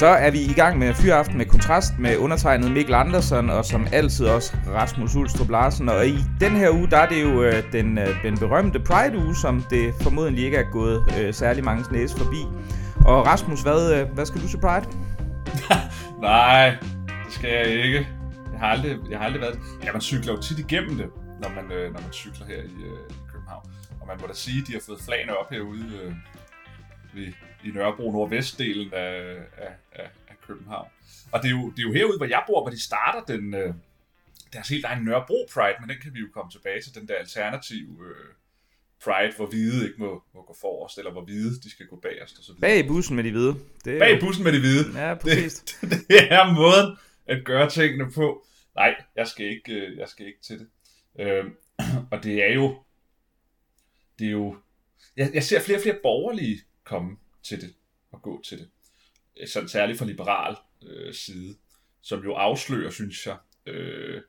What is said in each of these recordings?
Så er vi i gang med Fyraften med Kontrast med undertegnet Mikkel Andersen og som altid også Rasmus Ulstrup Larsen. Og i den her uge, der er det jo øh, den, øh, den berømte Pride-uge, som det formodentlig ikke er gået øh, særlig mange næse forbi. Og Rasmus, hvad, øh, hvad skal du til Pride? Nej, det skal jeg ikke. Jeg har aldrig, jeg har aldrig været Ja, man cykler jo tit igennem det, når man, øh, når man cykler her i, øh, i København. Og man må da sige, at de har fået flagene op herude øh, ved, i Nørrebro nordvestdelen af, af, af, af København. Og det er, jo, det er jo herude, hvor jeg bor, hvor de starter den, øh, deres helt egen Nørrebro Pride, men den kan vi jo komme tilbage til, den der alternative øh, Pride, hvor hvide ikke må, må gå forrest, eller hvor hvide de skal gå bagerst og så videre. Bag i bussen med de hvide. Det er Bag i bussen med de hvide. Ja, præcis. Det, det er måden at gøre tingene på. Nej, jeg skal ikke, øh, jeg skal ikke til det. Øh, og det er jo, det er jo, jeg, jeg ser flere og flere borgerlige komme til det og gå til det. Øh, sådan særligt fra liberal øh, side, som jo afslører, synes jeg, øh,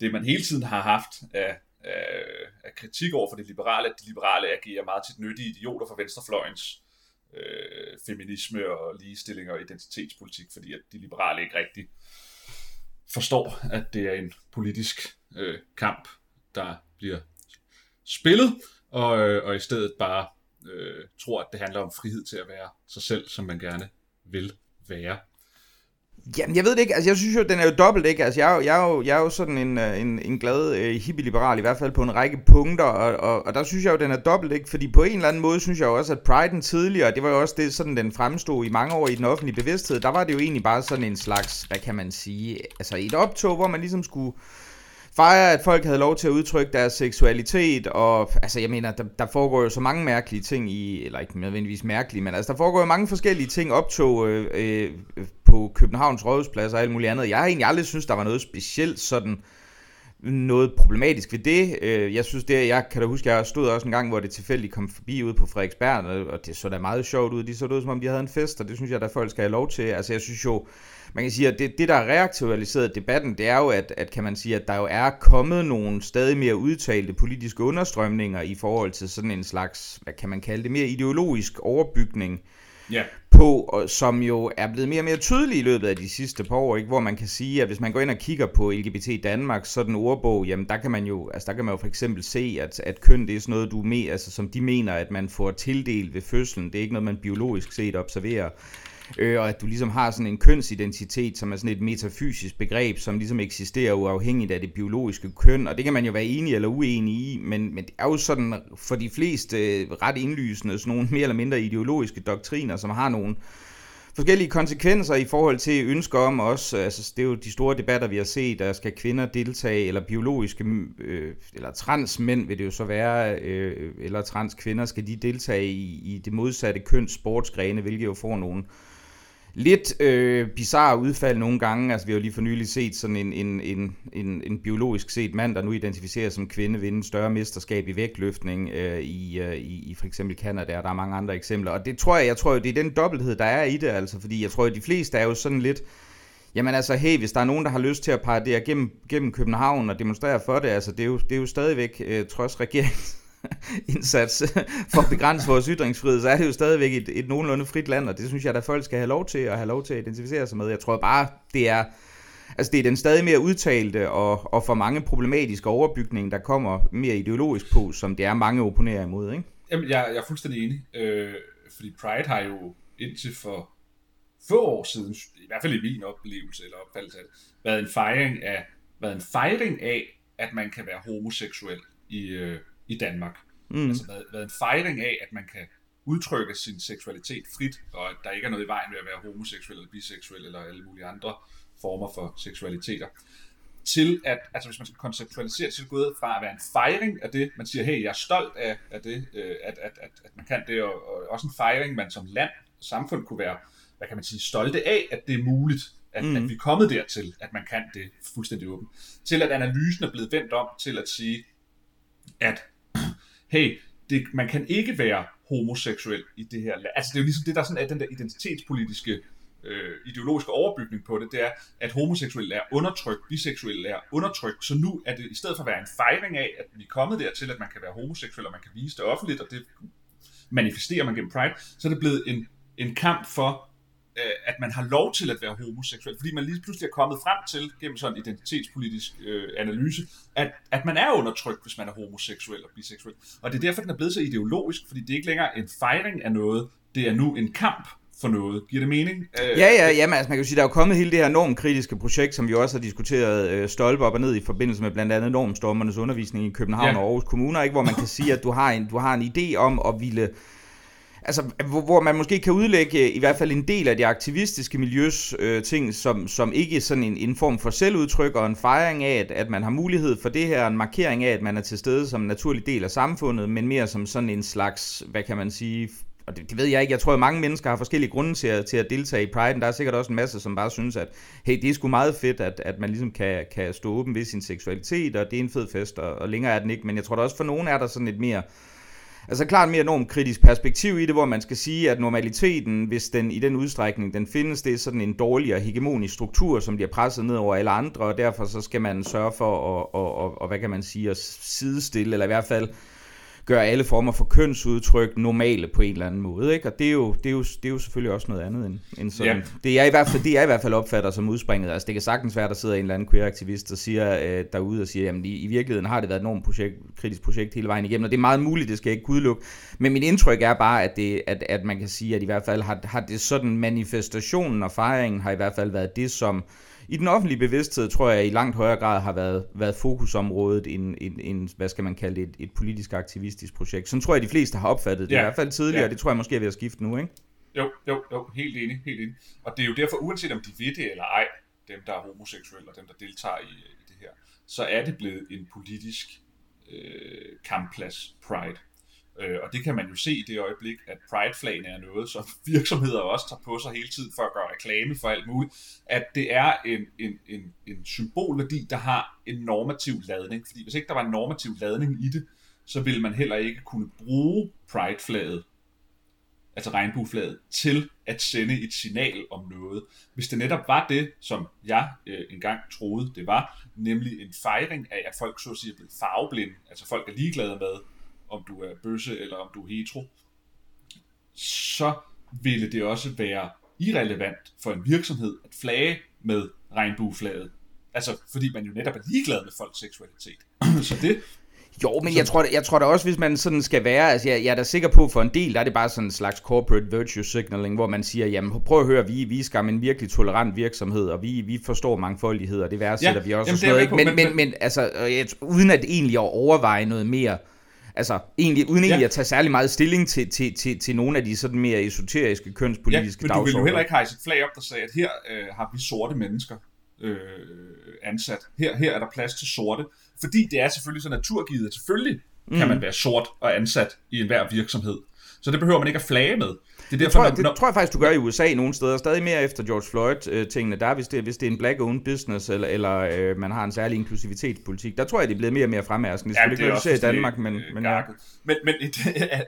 det man hele tiden har haft af, af, af kritik over for det liberale, at de liberale agerer meget til nyttige idioter for venstrefløjens øh, feminisme og ligestilling og identitetspolitik, fordi at de liberale ikke rigtig forstår, at det er en politisk øh, kamp, der bliver spillet, og, øh, og i stedet bare øh, tror, at det handler om frihed til at være sig selv, som man gerne vil være. Jamen, jeg ved det ikke. Altså, jeg synes jo, den er jo dobbelt, ikke? Altså, jeg er jo, jeg er jo, jeg er jo sådan en, øh, en, en glad øh, hippie-liberal, i hvert fald på en række punkter, og, og, og der synes jeg jo, den er dobbelt, ikke? Fordi på en eller anden måde synes jeg jo også, at Pride'en tidligere, det var jo også det, sådan den fremstod i mange år i den offentlige bevidsthed, der var det jo egentlig bare sådan en slags, hvad kan man sige, altså et optog, hvor man ligesom skulle fejre, at folk havde lov til at udtrykke deres seksualitet, og altså jeg mener, der, der foregår jo så mange mærkelige ting i, eller ikke nødvendigvis mærkelige, men altså der foregår jo mange forskellige ting, optog øh, øh, på Københavns Rådhusplads og alt muligt andet. Jeg har egentlig aldrig synes der var noget specielt sådan noget problematisk ved det. Øh, jeg synes det, jeg kan da huske, jeg stod også en gang, hvor det tilfældigt kom forbi ude på Frederiksberg, og det så da meget sjovt ud. De så ud, som om de havde en fest, og det synes jeg, der folk skal have lov til. Altså jeg synes jo, man kan sige, at det, det der har reaktualiseret debatten, det er jo, at, at kan man sige, at der jo er kommet nogle stadig mere udtalte politiske understrømninger i forhold til sådan en slags, hvad kan man kalde det, mere ideologisk overbygning ja. på, som jo er blevet mere og mere tydelig i løbet af de sidste par år, ikke? hvor man kan sige, at hvis man går ind og kigger på LGBT Danmark, så den ordbog, jamen der kan man jo, altså der kan man jo for eksempel se, at, at køn det er sådan noget, du med, altså som de mener, at man får tildelt ved fødslen, det er ikke noget, man biologisk set observerer øh, og at du ligesom har sådan en kønsidentitet, som er sådan et metafysisk begreb, som ligesom eksisterer uafhængigt af det biologiske køn, og det kan man jo være enig eller uenig i, men, men det er jo sådan for de fleste øh, ret indlysende sådan nogle mere eller mindre ideologiske doktriner, som har nogle forskellige konsekvenser i forhold til ønsker om også, altså det er jo de store debatter, vi har set, der skal kvinder deltage, eller biologiske, øh, eller transmænd vil det jo så være, øh, eller transkvinder, skal de deltage i, i det modsatte køns sportsgrene, hvilket jo får nogle lidt øh, bizarre udfald nogle gange. Altså, vi har jo lige for nylig set sådan en, en, en, en, en biologisk set mand, der nu identificerer som kvinde, vinde større mesterskab i vægtløftning øh, i, øh, i, i for eksempel Canada, og der er mange andre eksempler. Og det tror jeg, jeg tror jo, det er den dobbelthed, der er i det, altså, fordi jeg tror, at de fleste er jo sådan lidt, Jamen altså, hey, hvis der er nogen, der har lyst til at paradere gennem, gennem København og demonstrere for det, altså det er jo, det er jo stadigvæk, øh, trods regeringens indsats for at begrænse vores ytringsfrihed, så er det jo stadigvæk et, et nogenlunde frit land, og det synes jeg, at folk skal have lov til at have lov til at identificere sig med. Jeg tror bare, det er, altså det er den stadig mere udtalte og, og for mange problematiske overbygning, der kommer mere ideologisk på, som det er mange opponerer imod, ikke? Jamen, jeg, jeg er fuldstændig enig, øh, fordi Pride har jo indtil for få år siden, i hvert fald i min oplevelse eller opfattelse af det, været en fejring af, været en fejring af, at man kan være homoseksuel i, øh, i Danmark. Mm. Altså været, været en fejring af, at man kan udtrykke sin seksualitet frit, og at der ikke er noget i vejen ved at være homoseksuel eller biseksuel eller alle mulige andre former for seksualiteter. Til at, altså hvis man skal konceptualisere, så er det gået fra at være en fejring af det, man siger, hey, jeg er stolt af, af det, øh, at, at, at, at man kan det, og, og også en fejring, man som land, samfund kunne være, hvad kan man sige, stolte af, at det er muligt, at, mm. at vi er kommet dertil, at man kan det fuldstændig åbent. Til at analysen er blevet vendt om til at sige, at hey, det, man kan ikke være homoseksuel i det her land. Altså det er jo ligesom det, der sådan er den der identitetspolitiske øh, ideologiske overbygning på det, det er, at homoseksuelle er undertrykt, biseksuelle er undertrykt, så nu er det i stedet for at være en fejring af, at vi er kommet dertil, at man kan være homoseksuel, og man kan vise det offentligt, og det manifesterer man gennem Pride, så er det blevet en, en kamp for, øh, at man har lov til at være homoseksuel, fordi man lige pludselig er kommet frem til, gennem sådan en identitetspolitisk øh, analyse, at, at man er undertrykt, hvis man er homoseksuel og biseksuel. Og det er derfor, den er blevet så ideologisk, fordi det er ikke længere en fejring af noget, det er nu en kamp for noget. Giver det mening? Øh, ja, ja, jamen, altså man kan jo sige, der er jo kommet hele det her normkritiske projekt, som vi også har diskuteret øh, stolpe op og ned i forbindelse med blandt andet normstormernes undervisning i København ja. og Aarhus Kommuner, ikke? hvor man kan sige, at du har en, du har en idé om at ville altså, hvor, hvor man måske kan udlægge øh, i hvert fald en del af de aktivistiske miljøs øh, ting, som, som ikke sådan en, en form for selvudtryk og en fejring af, at, at man har mulighed for det her, en markering af, at man er til stede som en naturlig del af samfundet, men mere som sådan en slags, hvad kan man sige, og det, det ved jeg ikke, jeg tror, at mange mennesker har forskellige grunde til at, til at deltage i Pride, der er sikkert også en masse, som bare synes, at hey, det er sgu meget fedt, at, at man ligesom kan, kan stå åben ved sin seksualitet, og det er en fed fest, og, og længere er den ikke, men jeg tror da også for nogen er der sådan et mere, altså klart mere enormt kritisk perspektiv i det, hvor man skal sige, at normaliteten, hvis den i den udstrækning den findes, det er sådan en dårligere hegemonisk struktur, som bliver presset ned over alle andre, og derfor så skal man sørge for at, og, og, og hvad kan man sige, at sidestille, eller i hvert fald gøre alle former for kønsudtryk normale på en eller anden måde. Ikke? Og det er, jo, det, er jo, det er jo selvfølgelig også noget andet end, end sådan. Ja. Det, er i hvert fald, det er i hvert fald opfatter som udspringet. Altså det kan sagtens være, at der sidder en eller anden queer-aktivist, der siger øh, derude og siger, at i, i virkeligheden har det været et enormt projekt, kritisk projekt hele vejen igennem, og det er meget muligt, det skal jeg ikke udelukke. Men min indtryk er bare, at, det, at, at man kan sige, at i hvert fald har, har det sådan manifestationen og fejringen har i hvert fald været det, som i den offentlige bevidsthed, tror jeg, i langt højere grad har været, været fokusområdet end, end, end, hvad skal man kalde det, et, et politisk aktivistisk projekt. Sådan tror jeg, de fleste har opfattet det, ja. i hvert fald tidligere, ja. det tror jeg måske er ved at skifte nu, ikke? Jo, jo, jo, helt enig, helt enig. Og det er jo derfor, uanset om de ved det eller ej, dem der er homoseksuelle og dem der deltager i, i det her, så er det blevet en politisk øh, kampplads, Pride. Øh, og det kan man jo se i det øjeblik, at Pride-flagene er noget, som virksomheder også tager på sig hele tiden for at gøre reklame for alt muligt. At det er en, en, en, en symbolværdi, der har en normativ ladning. Fordi hvis ikke der var en normativ ladning i det, så ville man heller ikke kunne bruge Pride-flaget, altså regnbueflaget, til at sende et signal om noget. Hvis det netop var det, som jeg øh, engang troede, det var, nemlig en fejring af, at folk så at sige er blevet farveblinde, altså folk er ligeglade med, om du er bøsse eller om du er hetero, så ville det også være irrelevant for en virksomhed at flage med regnbueflaget. Altså, fordi man jo netop er ligeglad med folks seksualitet. så det... Jo, men jeg tror, jeg tror da også, hvis man sådan skal være, altså jeg, jeg er da sikker på, for en del, der er det bare sådan en slags corporate virtue signaling, hvor man siger, jamen prøv at høre, vi, vi er en virkelig tolerant virksomhed, og vi, vi forstår mangfoldighed, og det værdsætter ja, vi også. Jamen, sådan noget, ikke? Men, men, men, men altså, uden at egentlig overveje noget mere, Altså, egentlig, uden egentlig ja. at tage særlig meget stilling til, til, til, til nogle af de sådan mere esoteriske kønspolitiske ja, men du vil jo heller ikke hejse et flag op, der sagde, at her øh, har vi sorte mennesker øh, ansat. Her, her er der plads til sorte. Fordi det er selvfølgelig så naturgivet, at selvfølgelig mm. kan man være sort og ansat i enhver virksomhed. Så det behøver man ikke at flage med. Det, er derfor, det, tror, jeg, det tror jeg faktisk, du gør i USA nogle steder. Stadig mere efter George Floyd-tingene. Der, hvis det, hvis det er en black-owned business, eller, eller øh, man har en særlig inklusivitetspolitik, der tror jeg, det er blevet mere og mere fremærskende. Ja, det er også i Danmark, men... Men, ja. men, men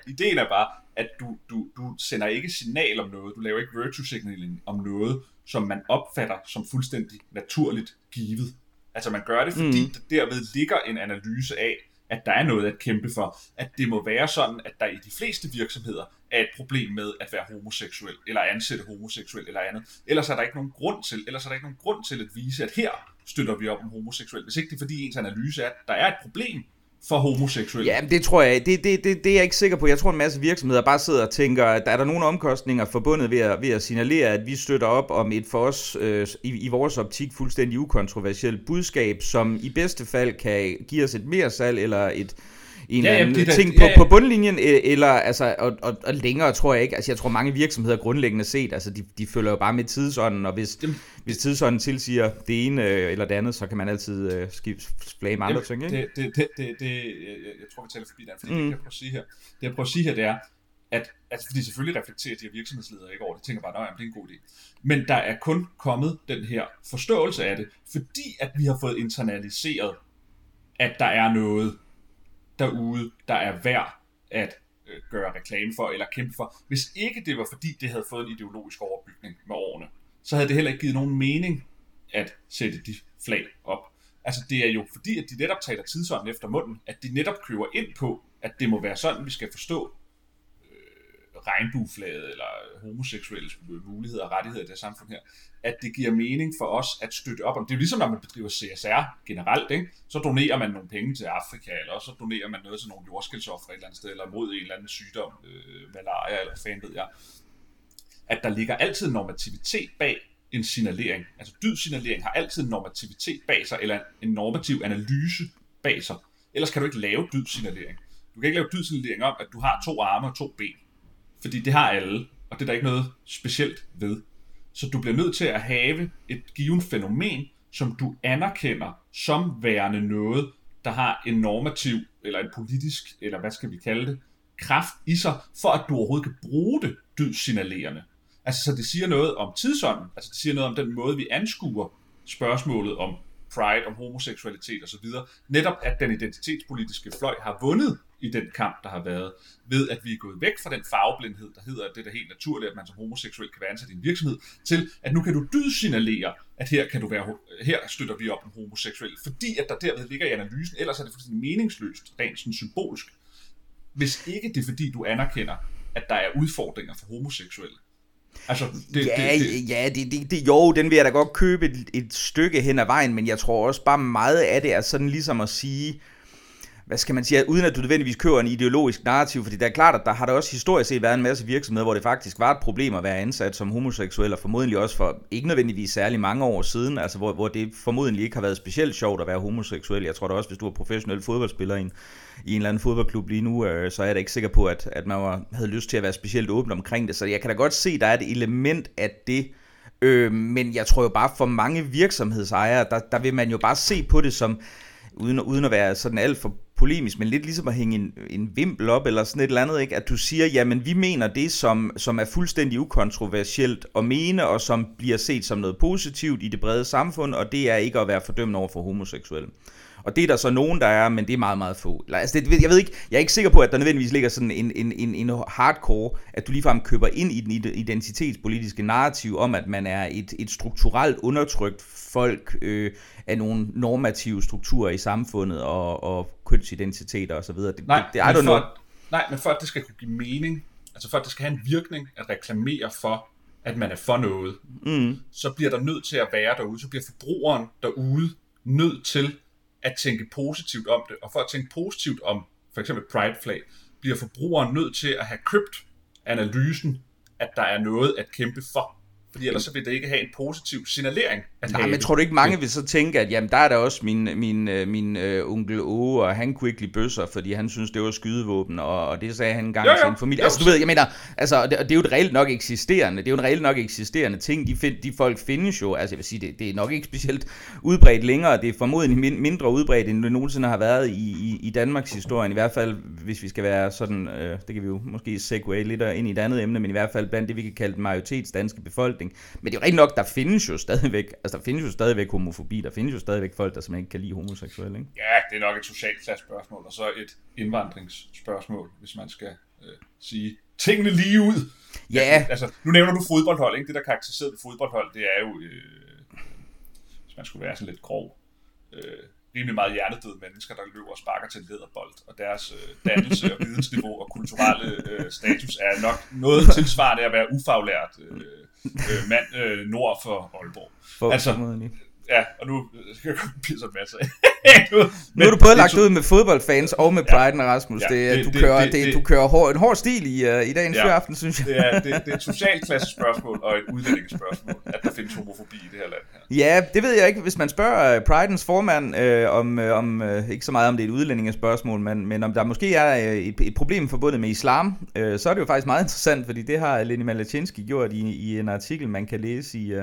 ideen er bare, at du, du, du sender ikke signal om noget. Du laver ikke virtue signaling om noget, som man opfatter som fuldstændig naturligt givet. Altså man gør det, fordi mm. der derved ligger en analyse af, at der er noget at kæmpe for. At det må være sådan, at der i de fleste virksomheder er et problem med at være homoseksuel, eller ansætte homoseksuel, eller andet. Ellers er der ikke nogen grund til, ellers er der ikke nogen grund til at vise, at her støtter vi op om homoseksuel. Hvis ikke det er fordi ens analyse er, at der er et problem, for homoseksuelle. Ja, det tror jeg, det, det, det, det er jeg ikke sikker på. Jeg tror, en masse virksomheder bare sidder og tænker, at der er der nogle omkostninger forbundet ved at, ved at signalere, at vi støtter op om et for os, øh, i, i vores optik, fuldstændig ukontroversielt budskab, som i bedste fald kan give os et mere salg eller et, en ja, eller anden ja, ting på, ja, ja. på bundlinjen, e- eller altså, og, og, og, længere tror jeg ikke. Altså, jeg tror mange virksomheder grundlæggende set, altså, de, de følger jo bare med tidsånden, og hvis, Jamen, hvis tidsånden tilsiger det ene øh, eller det andet, så kan man altid øh, skifte flage med andre ting, ikke? Det, det, det, det, det, jeg, jeg tror, vi taler forbi den, fordi mm. det, jeg prøver at sige her, det, jeg prøver at sige her, det er, at, altså, fordi selvfølgelig reflekterer de her virksomhedsledere ikke over det, tænker bare, nej, det er en god idé. Men der er kun kommet den her forståelse af det, fordi at vi har fået internaliseret, at der er noget, derude, der er værd at øh, gøre reklame for eller kæmpe for. Hvis ikke det var fordi, det havde fået en ideologisk overbygning med årene, så havde det heller ikke givet nogen mening at sætte de flag op. Altså det er jo fordi, at de netop taler tidsånden efter munden, at de netop køber ind på, at det må være sådan, vi skal forstå regnbueflaget eller homoseksuelle muligheder og rettigheder i det samfund her, at det giver mening for os at støtte op om. Det er jo ligesom, når man bedriver CSR generelt, ikke? så donerer man nogle penge til Afrika, eller så donerer man noget til nogle jordskældsoffer et eller andet sted, eller mod en eller anden sygdom, øh, malaria eller fan ved jeg. At der ligger altid normativitet bag en signalering. Altså dydsignalering har altid en normativitet bag sig, eller en normativ analyse bag sig. Ellers kan du ikke lave dydsignalering. Du kan ikke lave dydsignalering om, at du har to arme og to ben. Fordi det har alle, og det er der ikke noget specielt ved. Så du bliver nødt til at have et givet fænomen, som du anerkender som værende noget, der har en normativ, eller en politisk, eller hvad skal vi kalde det, kraft i sig, for at du overhovedet kan bruge det dydsignalerende. Altså, så det siger noget om tidsånden, altså det siger noget om den måde, vi anskuer spørgsmålet om pride, om homoseksualitet osv. Netop at den identitetspolitiske fløj har vundet i den kamp, der har været, ved at vi er gået væk fra den farveblindhed, der hedder, at det er helt naturligt, at man som homoseksuel kan være ansat i en virksomhed, til at nu kan du dydsignalere, at her kan du være, her støtter vi op om homoseksuelle, fordi at der derved ligger i analysen, ellers er det fuldstændig meningsløst, rent sådan symbolsk. Hvis ikke det er fordi, du anerkender, at der er udfordringer for homoseksuelle, Altså, det, ja, det, det. ja det, det, det, jo, den vil jeg da godt købe et, et stykke hen ad vejen, men jeg tror også bare meget af det er sådan ligesom at sige, hvad skal man sige, uden at du nødvendigvis kører en ideologisk narrativ, fordi det er klart, at der har der også historisk set været en masse virksomheder, hvor det faktisk var et problem at være ansat som homoseksuel, og formodentlig også for ikke nødvendigvis særlig mange år siden, altså hvor, hvor det formodentlig ikke har været specielt sjovt at være homoseksuel. Jeg tror da også, hvis du er professionel fodboldspiller i en, i en eller anden fodboldklub lige nu, øh, så er jeg da ikke sikker på, at, at man var, havde lyst til at være specielt åben omkring det. Så jeg kan da godt se, at der er et element af det, øh, men jeg tror jo bare, for mange virksomhedsejere, der, der vil man jo bare se på det som, uden, uden at være sådan alt for polemisk, men lidt ligesom at hænge en, en vimpel op, eller sådan et eller andet, ikke? at du siger, jamen vi mener det, som, som er fuldstændig ukontroversielt at mene, og som bliver set som noget positivt i det brede samfund, og det er ikke at være fordømt over for homoseksuelle. Og det er der så nogen, der er, men det er meget, meget få. Altså, det, jeg ved ikke, jeg er ikke sikker på, at der nødvendigvis ligger sådan en, en, en, en hardcore, at du ligefrem køber ind i den identitetspolitiske narrativ om, at man er et, et strukturelt undertrykt folk øh, af nogle normative strukturer i samfundet og, og kønsidentiteter osv. Det, nej, det, det, er men for, nej, men for at det skal kunne give mening, altså for at det skal have en virkning at reklamere for, at man er for noget, mm. så bliver der nødt til at være derude, så bliver forbrugeren derude nødt til at tænke positivt om det, og for at tænke positivt om for eksempel Pride Flag, bliver forbrugeren nødt til at have købt analysen, at der er noget at kæmpe for. Fordi ellers så vil det ikke have en positiv signalering. At Nej, men tror du ikke mange vil så tænke, at jamen, der er der også min, min, øh, min uh, onkel Åge, og han kunne ikke lide bøsser, fordi han synes, det var skydevåben, og, og det sagde han engang jo, jo. til en familie. Altså, du ved, jeg mener, altså, det, det er jo et reelt nok eksisterende, det er jo en reelt nok eksisterende ting. De, find, de folk findes jo, altså jeg vil sige, det, det er nok ikke specielt udbredt længere, det er formodentlig min, mindre udbredt, end det nogensinde har været i, i, i Danmarks historie, i hvert fald, hvis vi skal være sådan, øh, det kan vi jo måske segway lidt ind i et andet emne, men i hvert fald blandt det, vi kan kalde den majoritetsdanske befolkning, befolkning. Men det er jo rigtig nok, der findes jo stadigvæk, altså der findes jo stadigvæk homofobi, der findes jo stadigvæk folk, der simpelthen ikke kan lide homoseksuelle, ikke? Ja, det er nok et socialt spørgsmål, og så et indvandringsspørgsmål, hvis man skal øh, sige tingene lige ud. Ja. ja. Altså, nu nævner du fodboldhold, ikke? Det, der karakteriserer fodboldhold, det er jo, øh, hvis man skulle være sådan lidt grov, øh, rimelig meget hjernedøde mennesker, der løber og sparker til en lederbold, og deres øh, dannelse og vidensniveau og kulturelle øh, status er nok noget tilsvarende at være ufaglært øh, øh, mand øh, nord for Aalborg. For, altså, Ja, og nu skal jeg komme pisse en masse nu, nu er du både lagt ud med fodboldfans og med Pride ja, Rasmus. Ja, det, det, du, kører, det, det, det, du kører hår, en hård stil i, uh, i dagens ja, aften, synes jeg. Det er, det, det er et socialt klassespørgsmål og et udlændingespørgsmål, at der findes homofobi i det her land. Her. Ja, det ved jeg ikke. Hvis man spørger uh, Pridens formand uh, om, uh, om uh, ikke så meget om det er et udlændingespørgsmål, men, men om der måske er uh, et, et problem forbundet med islam, uh, så er det jo faktisk meget interessant, fordi det har Lenny Malachinsky gjort i, i en artikel, man kan læse i... Uh,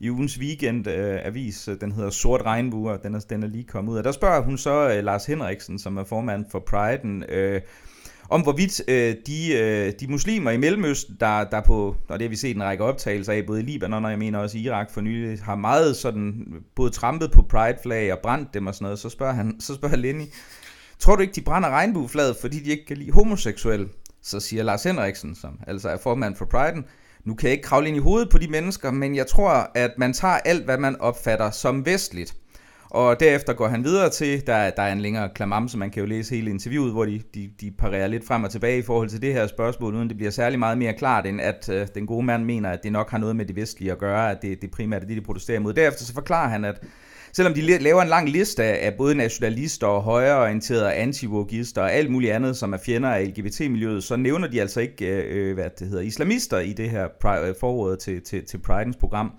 i ugens weekend øh, avis, øh, den hedder Sort Regnbue, og den er, den er lige kommet ud. Og der spørger hun så øh, Lars Henriksen, som er formand for Pride'en, øh, om hvorvidt øh, de, øh, de muslimer i Mellemøsten, der, der på, og det har vi set en række optagelser af, både i Libanon og jeg mener også i Irak for nylig, har meget sådan, både trampet på pride-flag og brændt dem og sådan noget, så spørger, han, så spørger Lenny, tror du ikke, de brænder regnbueflaget, fordi de ikke kan lide homoseksuelle? Så siger Lars Henriksen, som altså er formand for Pride'en, nu kan jeg ikke kravle ind i hovedet på de mennesker, men jeg tror, at man tager alt, hvad man opfatter som vestligt. Og derefter går han videre til, der, der er en længere klamam, så man kan jo læse hele interviewet, hvor de, de, de parerer lidt frem og tilbage i forhold til det her spørgsmål, uden det bliver særlig meget mere klart, end at øh, den gode mand mener, at det nok har noget med det vestlige at gøre, at det, det primært er det, de protesterer imod. Derefter så forklarer han, at selvom de laver en lang liste af både nationalister og højreorienterede anti og alt muligt andet, som er fjender af LGBT-miljøet, så nævner de altså ikke, øh, øh, hvad det hedder, islamister i det her øh, forråd til, til, til Pridens program.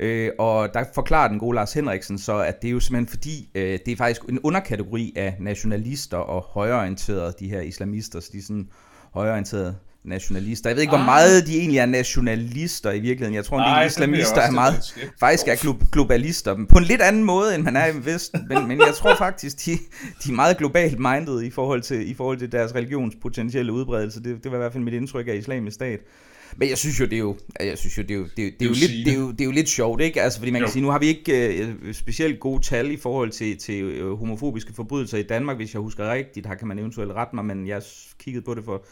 Øh, og der forklarer den gode Lars Henriksen så, at det er jo simpelthen fordi, øh, det er faktisk en underkategori af nationalister og højreorienterede, de her islamister, så de er sådan højreorienterede nationalister. Jeg ved ikke, hvor ah. meget de egentlig er nationalister i virkeligheden. Jeg tror, Nej, de islamister er meget, faktisk er globalister. På en lidt anden måde, end man er i Vesten. Men, men jeg tror faktisk, de, de er meget globalt minded i forhold til, i forhold til deres religions potentielle udbredelse. Det, det var i hvert fald mit indtryk af islamisk stat. Men jeg synes jo, det er jo, jeg synes jo, det er jo, det er, det er jo, lidt, det er jo, det er jo lidt sjovt, ikke? Altså, fordi man kan jo. sige, nu har vi ikke uh, specielt gode tal i forhold til, til uh, homofobiske forbrydelser i Danmark, hvis jeg husker rigtigt. Her kan man eventuelt rette mig, men jeg kiggede på det for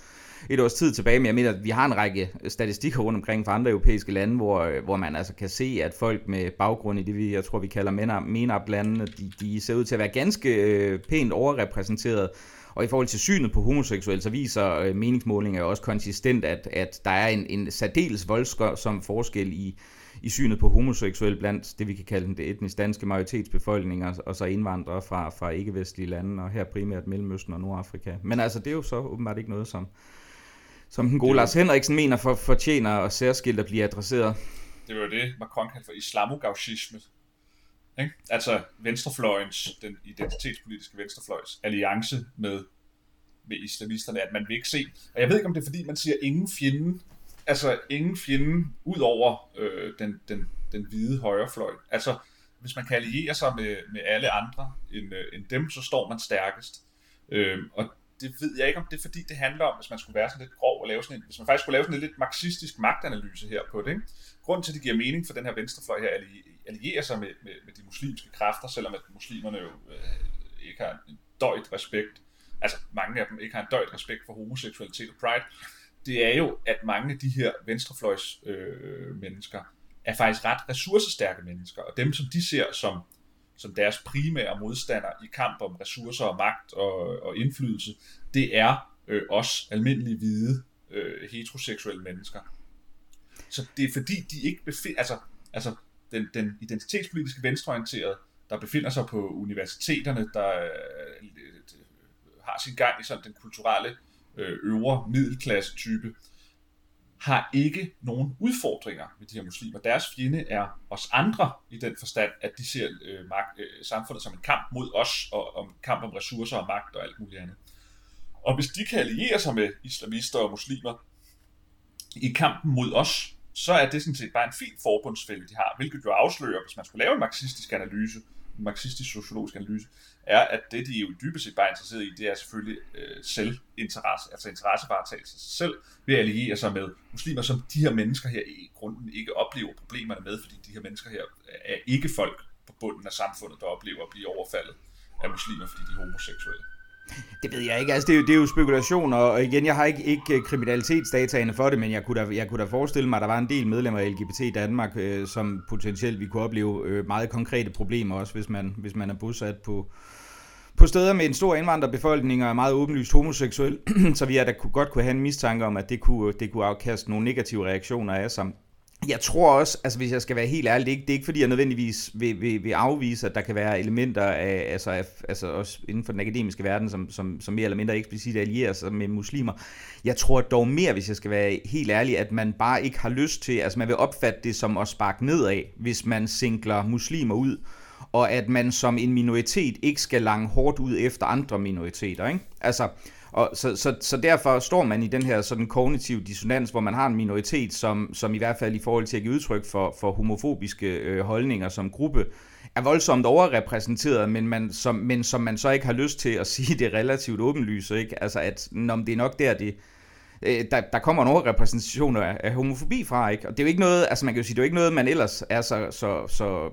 et års tid tilbage, men jeg mener, at vi har en række statistikker rundt omkring fra andre europæiske lande, hvor, øh, hvor man altså kan se, at folk med baggrund i det, vi, jeg tror, vi kalder MENAP-landene, de, de ser ud til at være ganske øh, pænt overrepræsenteret. Og i forhold til synet på homoseksuelle, så viser øh, meningsmålinger også konsistent, at, at der er en, en særdeles voldsom forskel i, i synet på homoseksuel blandt det, vi kan kalde den etnisk danske majoritetsbefolkning, og, og så indvandrere fra, fra ikke-vestlige lande, og her primært Mellemøsten og Nordafrika. Men altså, det er jo så åbenbart ikke noget, som, som den gode Lars Henriksen mener for, fortjener og særskilt at blive adresseret. Det var jo det, Macron kaldte for islamogauchisme. Ikke? Altså venstrefløjens, den identitetspolitiske venstrefløjs alliance med, med islamisterne, at man vil ikke se. Og jeg ved ikke, om det er fordi, man siger ingen fjende, altså ingen fjende ud over øh, den, den, den hvide højrefløj. Altså, hvis man kan alliere sig med, med alle andre end, øh, end dem, så står man stærkest. Øh, og det ved jeg ikke, om det er fordi, det handler om, hvis man skulle være sådan lidt grov og lave sådan en, hvis man faktisk skulle lave sådan en lidt marxistisk magtanalyse her på det. Ikke? Grunden til, at det giver mening for den her venstrefløj her, at alliere sig med, med, med de muslimske kræfter, selvom at muslimerne jo øh, ikke har en døjt respekt, altså mange af dem ikke har en døjt respekt for homoseksualitet og pride, det er jo, at mange af de her venstrefløjs øh, mennesker er faktisk ret ressourcestærke mennesker, og dem, som de ser som som deres primære modstander i kamp om ressourcer og magt og, og indflydelse, det er øh, os almindelige hvide øh, heteroseksuelle mennesker. Så det er fordi, de ikke befinder, altså, altså den, den identitetspolitiske venstreorienterede, der befinder sig på universiteterne, der øh, øh har sin gang i sådan den kulturelle øh, øvre middelklasse type, har ikke nogen udfordringer med de her muslimer. Deres fjende er os andre i den forstand, at de ser øh, magt, øh, samfundet som en kamp mod os, og om kamp om ressourcer og magt og alt muligt andet. Og hvis de kan alliere sig med islamister og muslimer i kampen mod os, så er det sådan set bare en fin forbundsfælde, de har, hvilket jo afslører, hvis man skulle lave en marxistisk analyse, marxistisk sociologisk analyse, er, at det, de jo dybest set bare er interesseret i, det er selvfølgelig øh, selvinteresse, altså interessevaretagelse af sig selv, ved at alliere sig med muslimer, som de her mennesker her i grunden ikke oplever problemerne med, fordi de her mennesker her er ikke folk på bunden af samfundet, der oplever at blive overfaldet af muslimer, fordi de er homoseksuelle. Det ved jeg ikke. Altså, det, er jo, det er jo spekulation, og igen, jeg har ikke, ikke øh, kriminalitetsdataene for det, men jeg kunne, da, jeg kunne da forestille mig, at der var en del medlemmer af LGBT i Danmark, øh, som potentielt vi kunne opleve øh, meget konkrete problemer også, hvis man, hvis man er bosat på, på steder med en stor indvandrerbefolkning og er meget åbenlyst homoseksuel, så vi er da godt kunne have en mistanke om, at det kunne, det kunne afkaste nogle negative reaktioner af sig. Jeg tror også, altså hvis jeg skal være helt ærlig, det er ikke, det er ikke fordi, jeg nødvendigvis vil, vil, vil afvise, at der kan være elementer af, altså, af, altså også inden for den akademiske verden, som, som, som mere eller mindre eksplicit allierer sig med muslimer. Jeg tror dog mere, hvis jeg skal være helt ærlig, at man bare ikke har lyst til, altså man vil opfatte det som at sparke nedad, hvis man singler muslimer ud, og at man som en minoritet ikke skal lange hårdt ud efter andre minoriteter. Ikke? Altså, og så, så, så derfor står man i den her sådan kognitiv dissonans, hvor man har en minoritet, som, som i hvert fald i forhold til at give udtryk for, for homofobiske øh, holdninger som gruppe, er voldsomt overrepræsenteret, men, man, som, men som man så ikke har lyst til at sige det relativt åbenlyst, ikke? Altså at når det er nok der, det, øh, der, der kommer en overrepræsentation af, af homofobi fra, ikke? Og det er jo ikke noget, altså man kan jo sige, det er jo ikke noget, man ellers er så, så, så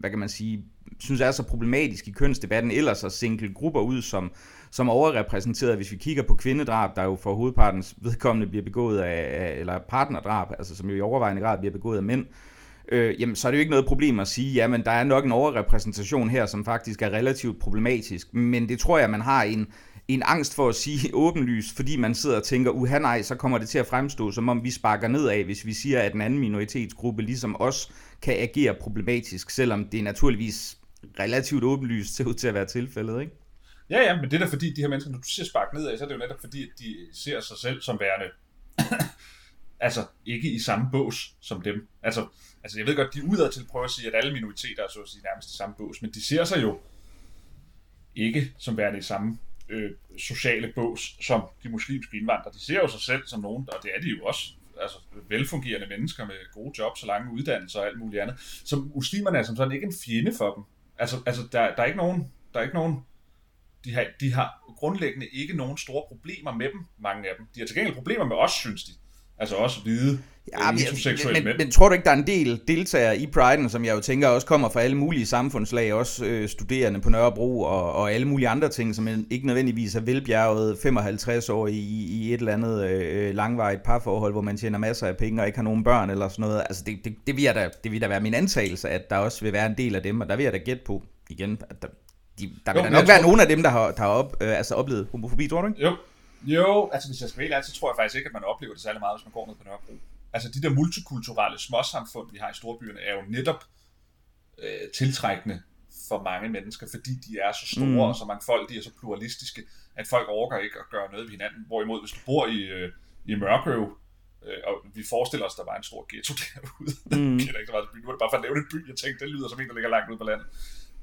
hvad kan man sige, synes er så problematisk i kønsdebatten, ellers at single grupper ud som, som overrepræsenteret, hvis vi kigger på kvindedrab, der jo for hovedpartens vedkommende bliver begået af, eller partnerdrab, altså som jo i overvejende grad bliver begået af mænd, øh, jamen, så er det jo ikke noget problem at sige, jamen der er nok en overrepræsentation her, som faktisk er relativt problematisk, men det tror jeg, man har en, en angst for at sige åbenlyst, fordi man sidder og tænker, uha nej, så kommer det til at fremstå, som om vi sparker nedad, hvis vi siger, at en anden minoritetsgruppe ligesom os kan agere problematisk, selvom det naturligvis relativt åbenlyst ser ud til at være tilfældet, ikke? Ja, ja, men det er da fordi, de her mennesker, når du siger spark nedad, så er det jo netop fordi, at de ser sig selv som værende, altså ikke i samme bås som dem. Altså, altså jeg ved godt, de er udad til prøver at sige, at alle minoriteter er så at sige nærmest i samme bås, men de ser sig jo ikke som værende i samme øh, sociale bås som de muslimske indvandrere. De ser jo sig selv som nogen, og det er de jo også, altså velfungerende mennesker med gode jobs og lange uddannelser og alt muligt andet. Så muslimerne er som sådan ikke en fjende for dem. Altså, altså der, der er ikke nogen, der er ikke nogen de har, de har grundlæggende ikke nogen store problemer med dem, mange af dem. De har til gengæld problemer med os, synes de. Altså også hvide, ja, men, men, men, men tror du ikke, der er en del deltagere i Pride'en, som jeg jo tænker også kommer fra alle mulige samfundslag, også øh, studerende på Nørrebro og, og alle mulige andre ting, som ikke nødvendigvis er velbjerget 55 år i, i et eller andet øh, langvarigt parforhold, hvor man tjener masser af penge og ikke har nogen børn eller sådan noget. Altså det, det, det, vil, da, det vil da være min antagelse, at der også vil være en del af dem, og der vil jeg da gætte på igen, at der, de, der vil jo, da nok være tror... nogle af dem, der har, der har op, øh, altså oplevet homofobi, tror du ikke? Jo, jo, altså hvis jeg skal være så tror jeg faktisk ikke, at man oplever det særlig meget, hvis man går ned på Nørrebro. Altså de der multikulturelle småsamfund, vi har i storbyerne, er jo netop øh, tiltrækkende for mange mennesker, fordi de er så store mm. og så mangfoldige og så pluralistiske, at folk overgår ikke at gøre noget ved hinanden. Hvorimod, hvis du bor i, øh, i Mørkøv, øh, og vi forestiller os, at der var en stor ghetto derude. Mm. jeg kender ikke så meget by. Nu er det bare for at lave en by, jeg tænkte, det lyder som en, der ligger langt ude på landet.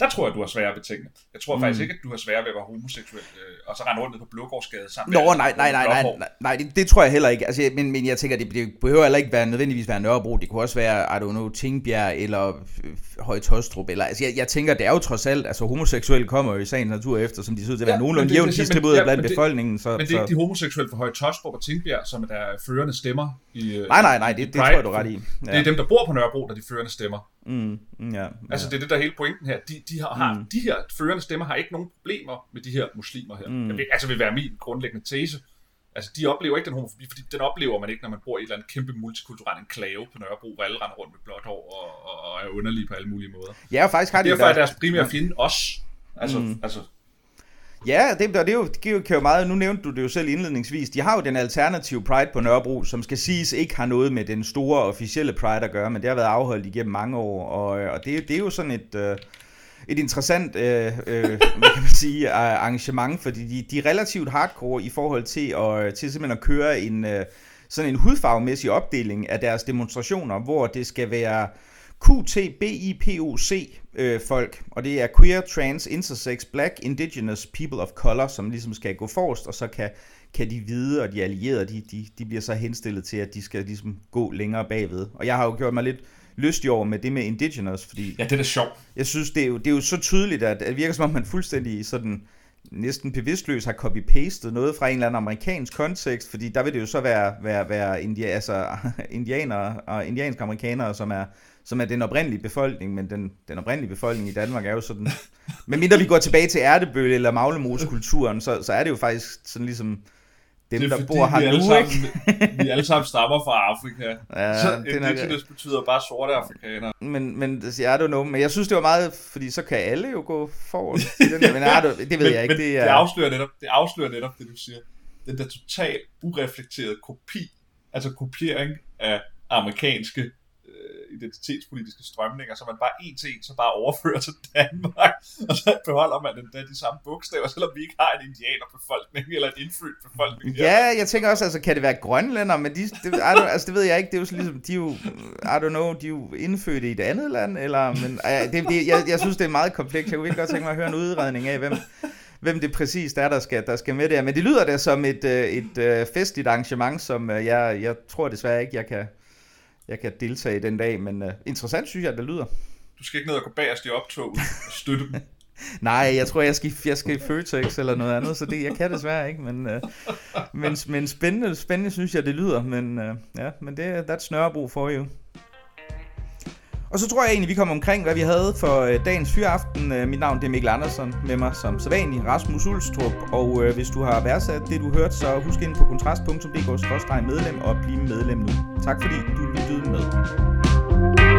Der tror jeg, du har svære ved tingene. Jeg tror mm. faktisk ikke, at du har svære ved at være homoseksuel, øh, og så rende rundt på Blågårdsgade sammen Nå, nej, nej, nej, nej, nej, nej, det, det, tror jeg heller ikke. Altså, men, men jeg tænker, det, det behøver heller ikke være, nødvendigvis være Nørrebro. Det kunne også være, I don't know, Tingbjerg eller øh, Højtostrup. Eller, altså, jeg, jeg tænker, det er jo trods alt, altså homoseksuelle kommer jo i sagens natur efter, som de synes at være ja, nogenlunde jævnt distribueret ja, blandt befolkningen. Så, men det er ikke de homoseksuelle fra Højtostrup og Tingbjerg, som er førende stemmer i øh, Nej, nej, nej, det, det tror jeg, du ret i. Ja. Det er dem, der bor på Nørrebro, der er de førende stemmer. Mm, ja, altså, det er det, der er hele pointen her. De, de har, mm. de her førende stemmer har ikke nogen problemer med de her muslimer her. Mm. Det altså vil være min grundlæggende tese. Altså, de oplever ikke den homofobi, fordi den oplever man ikke, når man bor i et eller andet kæmpe multikulturelt enklave på Nørrebro, hvor alle render rundt med blåt hår og, og, og er underlige på alle mulige måder. Ja, og faktisk har de Derfor er deres primære fjende os. Altså, mm. altså Ja, det, det, er jo, det kan jo meget, nu nævnte du det jo selv indledningsvis, de har jo den alternative Pride på Nørrebro, som skal siges ikke har noget med den store officielle Pride at gøre, men det har været afholdt igennem mange år, og, øh, og det, det er jo sådan et, øh, et interessant øh, øh, hvad kan man sige, arrangement, fordi de, de er relativt hardcore i forhold til, at, øh, til simpelthen at køre en, øh, sådan en hudfarvemæssig opdeling af deres demonstrationer, hvor det skal være QTBIPOC øh, folk, og det er Queer, Trans, Intersex, Black, Indigenous, People of Color, som ligesom skal gå forrest, og så kan, kan de hvide og de allierede, de, de, de bliver så henstillet til, at de skal ligesom gå længere bagved. Og jeg har jo gjort mig lidt lystig over med det med Indigenous, fordi... Ja, det er da sjovt. Jeg synes, det er jo, det er jo så tydeligt, at det virker som om man fuldstændig sådan næsten bevidstløst har copy-pastet noget fra en eller anden amerikansk kontekst, fordi der vil det jo så være, være, være india, altså, indianere og indianske amerikanere, som er som er den oprindelige befolkning, men den, den oprindelige befolkning i Danmark er jo sådan, men mindre vi går tilbage til ærtebøl eller maglemoskulturen, så, så er det jo faktisk sådan ligesom, dem, der bor her nu, sammen, vi alle sammen stammer fra Afrika. Ja, så det indigenous betyder bare sorte afrikanere. Men, men jeg don't know. Men jeg synes, det var meget, fordi så kan alle jo gå forward. Den men er, det ved men, jeg ikke. Men det, er... det, afslører netop, det afslører netop det, du siger. Den der totalt ureflekterede kopi, altså kopiering af amerikanske identitetspolitiske strømninger, så man bare en til en så bare overfører til Danmark, og så beholder man den der de samme bogstaver, selvom vi ikke har en indianerbefolkning eller en indfødt befolkning. Ja, jeg tænker også, altså kan det være grønlænder, men de, det, I altså, det ved jeg ikke, det er jo så ligesom, de er jo, I don't know, de er jo indfødte i et andet land, eller, men det, det, jeg, jeg synes, det er meget komplekst. Jeg kunne virkelig godt tænke mig at høre en udredning af, hvem, hvem det præcist er, der skal, der skal med der. Men det lyder da som et, øh, et, et festligt arrangement, som øh, jeg, jeg tror desværre ikke, jeg kan, jeg kan deltage den dag, men uh, interessant synes jeg, det lyder. Du skal ikke ned og gå bagerst i optog og støtte dem. Nej, jeg tror, jeg skal, jeg skal i Føtex eller noget andet, så det, jeg kan desværre ikke, men, uh, men, men spændende, spændende synes jeg, det lyder, men uh, ja, men det, that's Nørrebro for you. Og så tror jeg egentlig, vi kommer omkring, hvad vi havde for øh, dagens fyraften. Øh, mit navn det er Mikkel Andersen, med mig som sædvanlig Rasmus Ulstrup. Og øh, hvis du har værdsat det, du hørte, så husk ind på kontrast.dk-medlem og bliv medlem nu. Tak fordi du lyttede med.